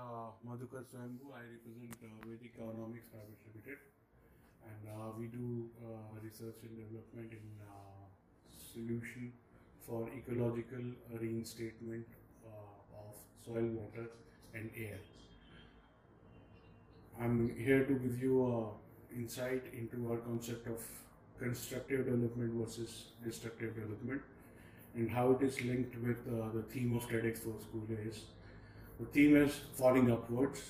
uh, Madhukar Swayambhu. I represent uh, Vedic Economics Private Limited, and uh, we do uh, research and development in uh, solution for ecological reinstatement uh, of soil, water, and air. I'm here to give you uh, insight into our concept of constructive development versus destructive development and how it is linked with the theme of TEDx for School is the theme is falling upwards.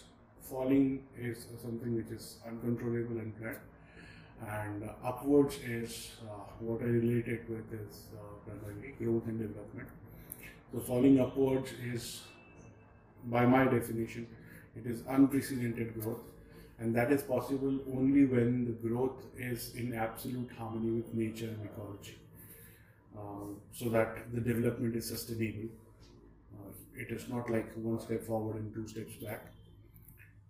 Falling is something which is uncontrollable and flat, and uh, upwards is uh, what I related with is uh, primarily growth and development. So falling upwards is, by my definition, it is unprecedented growth, and that is possible only when the growth is in absolute harmony with nature and ecology, uh, so that the development is sustainable. Uh, it is not like one step forward and two steps back.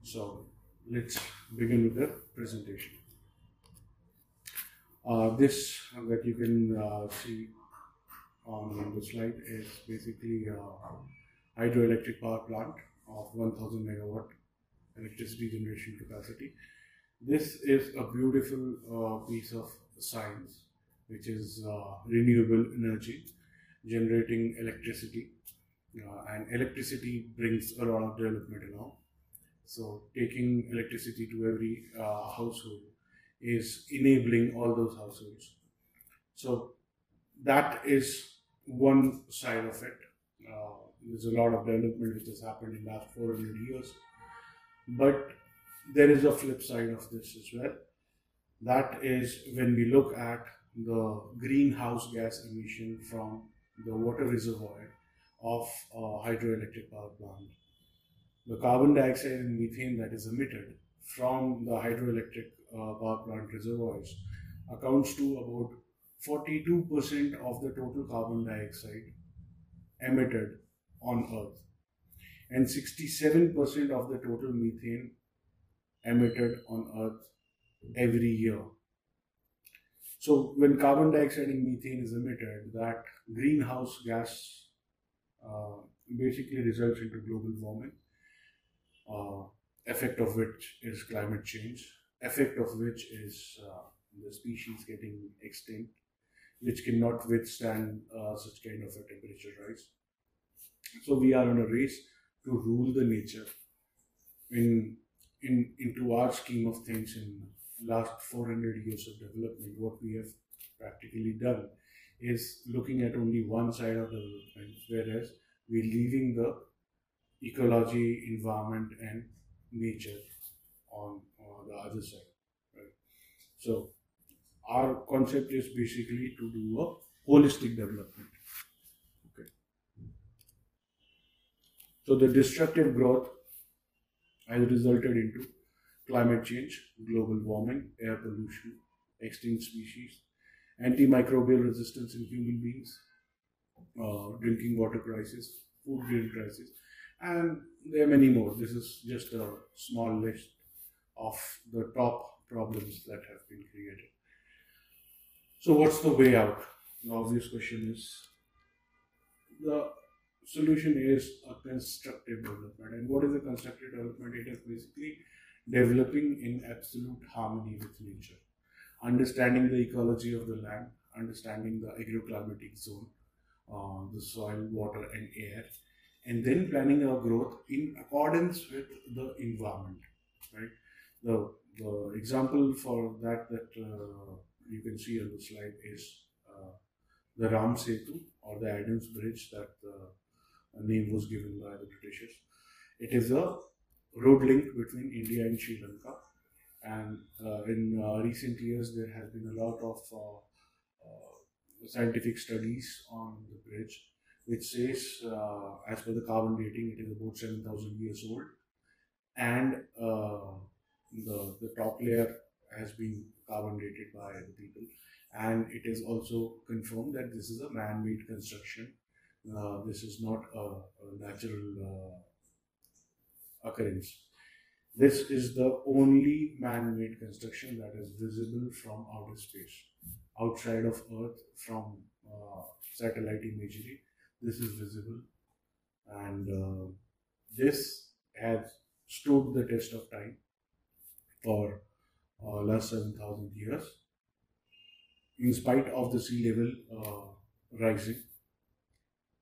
So let's begin with the presentation. Uh, this that you can uh, see on the slide is basically a hydroelectric power plant of 1000 megawatt electricity generation capacity. This is a beautiful uh, piece of science, which is uh, renewable energy generating electricity uh, and electricity brings a lot of development along. So taking electricity to every uh, household is enabling all those households. So that is one side of it. Uh, there's a lot of development which has happened in the last 400 years, but there is a flip side of this as well. That is when we look at the greenhouse gas emission from the water reservoir of a hydroelectric power plant. The carbon dioxide and methane that is emitted from the hydroelectric uh, power plant reservoirs accounts to about 42% of the total carbon dioxide emitted on Earth and 67% of the total methane emitted on Earth every year. So, when carbon dioxide and methane is emitted, that greenhouse gas basically results into global warming, uh, effect of which is climate change, effect of which is uh, the species getting extinct, which cannot withstand uh, such kind of a temperature rise. So we are on a race to rule the nature. In in into our scheme of things, in last 400 years of development, what we have practically done is looking at only one side of development, whereas we're leaving the ecology, environment, and nature on, on the other side. Right? So, our concept is basically to do a holistic development. Okay. So, the destructive growth has resulted into climate change, global warming, air pollution, extinct species, antimicrobial resistance in human beings, uh, drinking water crisis, food grain crisis, and there are many more. This is just a small list of the top problems that have been created. So, what's the way out? The obvious question is the solution is a constructive development. And what is a constructive development? It is basically developing in absolute harmony with nature understanding the ecology of the land, understanding the agroclimatic zone, uh, the soil, water, and air, and then planning our growth in accordance with the environment. Right. The the example for that that uh, you can see on the slide is uh, the Ram Setu or the Adams Bridge that the name was given by the Britishers. It is a road link between India and Sri Lanka and uh, in uh, recent years there has been a lot of uh, scientific studies on the bridge which says as per the carbon dating it is about 7000 years old. And the, the top layer has been carbon dated by the people. And it is also confirmed that this is a man-made construction. Uh, this is not a, a natural uh, occurrence this is the only man-made construction that is visible from outer space, outside of Earth from uh, satellite imagery. This is visible, and uh, this has stood the test of time for uh, last 7,000 years in spite of the sea level uh, rising.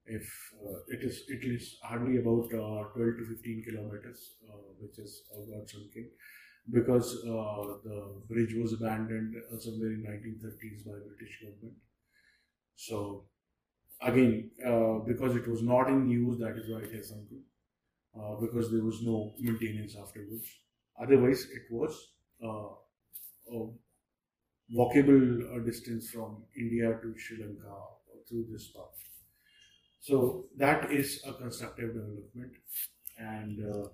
If uh, it is it is hardly about uh, 12 to 15 kilometers, uh, which is about sunken, because uh, the bridge was abandoned somewhere in 1930s by British government. So again, because it was not in use, that is why it has sunken. because there was no maintenance afterwards. Otherwise, it was a walkable uh, distance from India to Sri Lanka through this path. So that is a constructive development, and uh,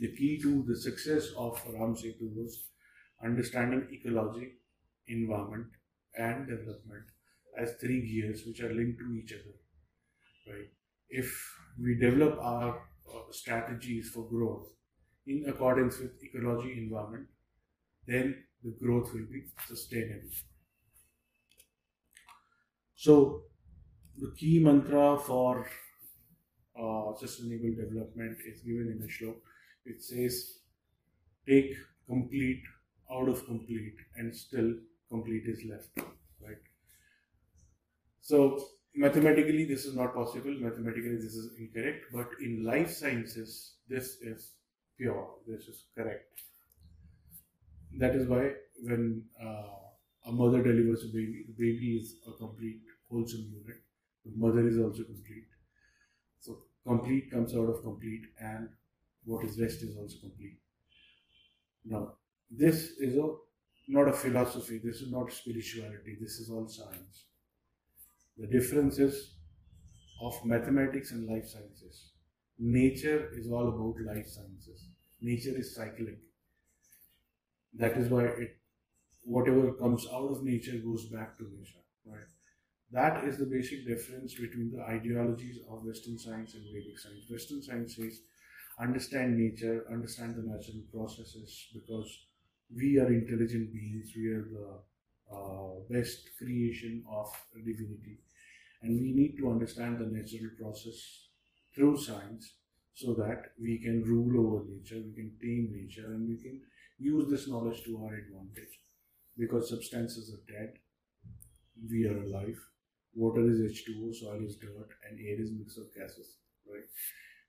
the key to the success of Ram Setu was understanding ecology, environment, and development as three gears which are linked to each other. Right? If we develop our uh, strategies for growth in accordance with ecology, environment, then the growth will be sustainable. So, the key mantra for uh, sustainable development is given in the shlok. It says, take complete out of complete and still complete is left. Right? So, mathematically, this is not possible. Mathematically, this is incorrect. But in life sciences, this is pure. This is correct that is why when uh, a mother delivers a baby, the baby is a complete wholesome unit. The mother is also complete. So complete comes out of complete, and what is rest is also complete. Now, this is a not a philosophy. This is not spirituality. This is all science. The differences of mathematics and life sciences. Nature is all about life sciences. Nature is cyclic that is why it whatever comes out of nature goes back to nature right that is the basic difference between the ideologies of western science and vedic science. Western science says understand nature understand the natural processes because we are intelligent beings. We are the uh, best creation of divinity. And we need to understand the natural process through science so that we can rule over nature we can tame nature and we can use this knowledge to our advantage. Because substances are dead, we are alive, water is H2O, soil is dirt, and air is mix of gases, right?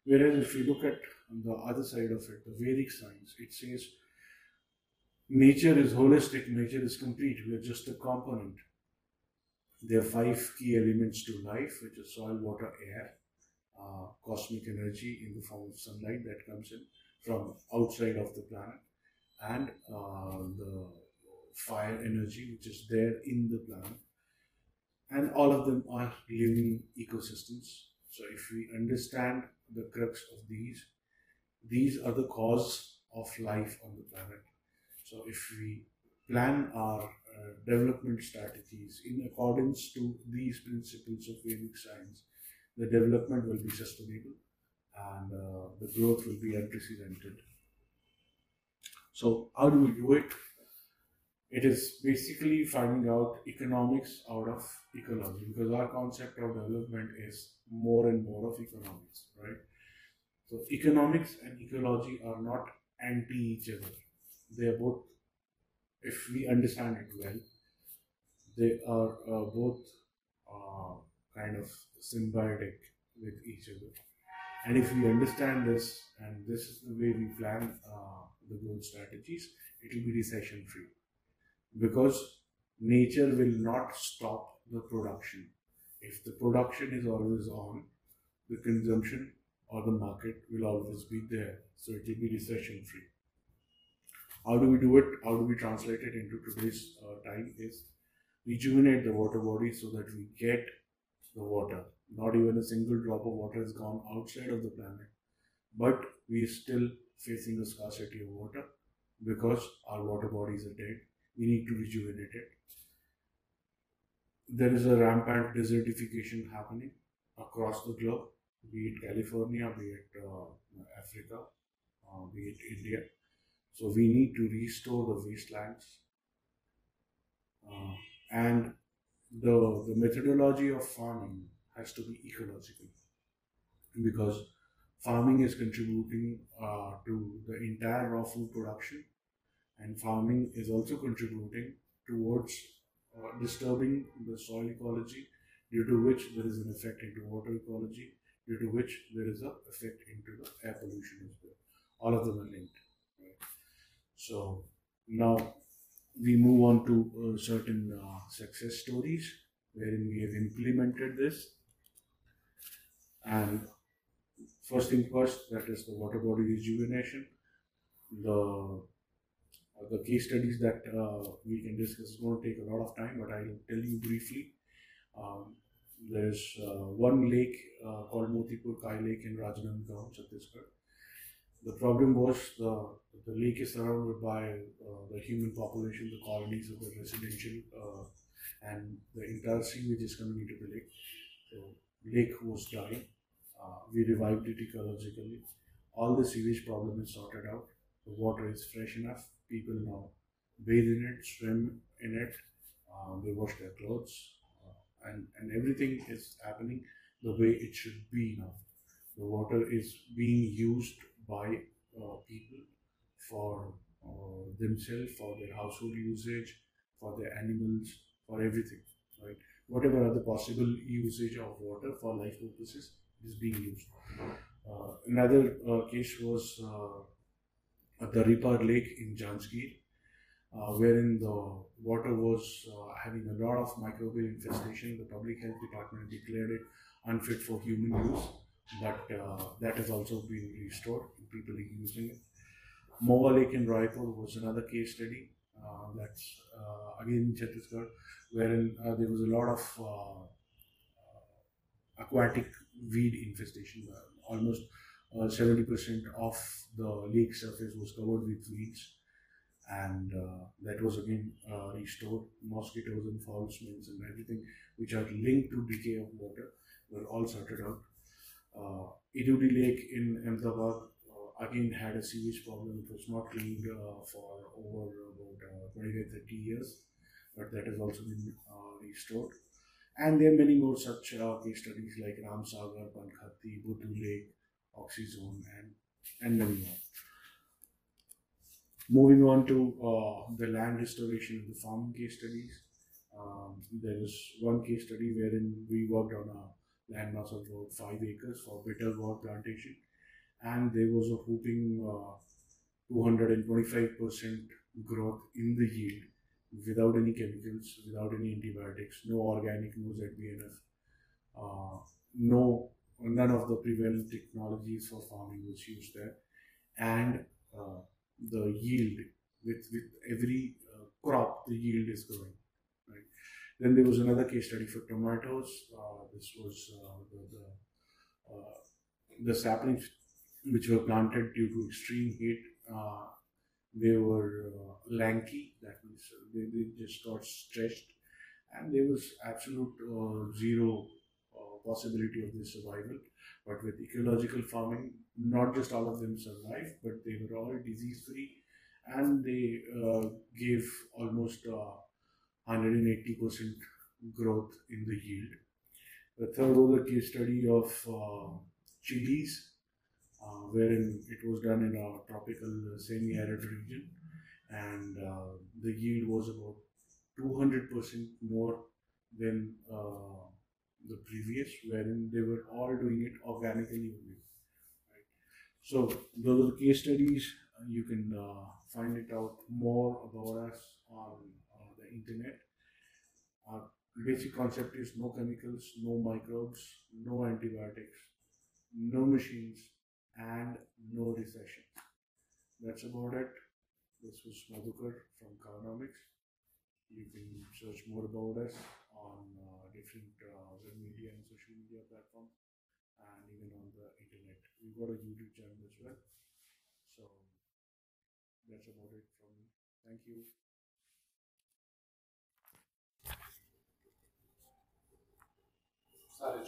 Whereas if you look at the other side of it, the Vedic science, it says nature is holistic, nature is complete, we are just a component. There are five key elements to life, which is soil, water, air, uh, cosmic energy in the form of sunlight that comes in from outside of the planet, and uh, the fire energy which is there in the plant and all of them are living ecosystems so if we understand the crux of these these are the cause of life on the planet so if we plan our uh, development strategies in accordance to these principles of Vedic science, the development will be sustainable and uh, the growth will be unprecedented. So how do we do it? It is basically finding out economics out of ecology because our concept of development is more and more of economics, right? So economics and ecology are not anti each other. They are both, if we understand it well, they are uh, both uh, kind of symbiotic with each other. And if we understand this, and this is the way we plan uh, the growth strategies, it will be recession free because nature will not stop the production. If the production is always on, the consumption or the market will always be there. So it will be recession free. How do we do it? How do we translate it into today's uh, time? Is rejuvenate the water body so that we get the water. Not even a single drop of water has gone outside of the planet, but we are still facing a scarcity of water because our water bodies are dead. We need to rejuvenate it. There is a rampant desertification happening across the globe, be it California, be it uh, Africa, uh, be it India. So we need to restore the wastelands. Uh, and the, the methodology of farming has to be ecological because farming is contributing uh, to the entire raw food production, and farming is also contributing towards uh, disturbing the soil ecology, due to which there is an effect into water ecology, due to which there is a effect into the air pollution as well. All of them are linked. Right? So now we move on to uh, certain uh, success stories wherein we have implemented this. And first thing first, that is the water body rejuvenation. The the case studies that uh, we can discuss is going to take a lot of time, but I'll tell you briefly. Um, there's uh, one lake uh, called Motipur Kai Lake in Rajnandgaon, Chhattisgarh. The problem was the, the lake is surrounded by the human population, the colonies of the residential, and the entire sewage is coming into the lake. So lake was dying. Uh, we revived it ecologically. All the sewage problem is sorted out. The water is fresh enough. People now bathe in it, swim in it. Uh, they wash their clothes, uh, and and everything is happening the way it should be now. The water is being used by uh, people for uh, themselves, for their household usage, for their animals, for everything, right? Whatever other possible usage of water for life purposes is being used. Uh, another uh, case was at the Ripar Lake in Janjgir, uh, wherein the water was uh, having a lot of microbial infestation. The public health department declared it unfit for human use, but uh, that has also been restored. People are using it. Moa Lake in Raipur was another case study. Uh, that's uh, again in Chhattisgarh, wherein there was a lot of aquatic weed infestation. Almost uh, 70% of the lake surface was covered with weeds, and uh, that was again uh, restored. Mosquitoes and foul smells and everything which are linked to decay of water were all sorted out. Uh, Idudi Lake in Ahmedabad uh, again had a sewage problem. It was not cleaned uh, for over about uh, 25 30 years, but that has also been uh, restored. And there are many more such case studies like Ramsagar, Pankhati, Buddhu Lake, Oxyzone, and, and. Moving on to uh, the land restoration and the farming case studies. Um, there is one case study wherein we worked on a landmass of about five acres for bitter gourd plantation, and there was a whooping uh, 225% growth in the yield without any chemicals, without any antibiotics, no organic, no ZBNF, uh, no none of the prevalent technologies for farming was used there, and uh, the yield with with every uh, crop the yield is growing. Right. Then there was another case study for tomatoes. Uh, this was uh, the the, uh, the saplings which were planted due to extreme heat. Uh, they were lanky, that means they, they just got stretched, and there was absolute zero possibility of their survival. But with ecological farming, not just all of them survived, but they were all disease free, and they uh, gave almost uh, 180% growth in the yield. The third was a case study of uh, chilies, uh, wherein it was done in a tropical uh, semi-arid region, and uh, the yield was about 200% more than uh, the previous, wherein they were all doing it organically only. Right? So those are the case studies. You can uh, find it out more about us on uh, the internet. Our basic concept is no chemicals, no microbes, no antibiotics, no machines, and no recession. That's about it. This was Madhukar from Carnomics. You can search more about us on uh, different uh, web media and social media platforms, and even on the internet. We've got a YouTube channel as well. So that's about it from me. Thank you. Sorry,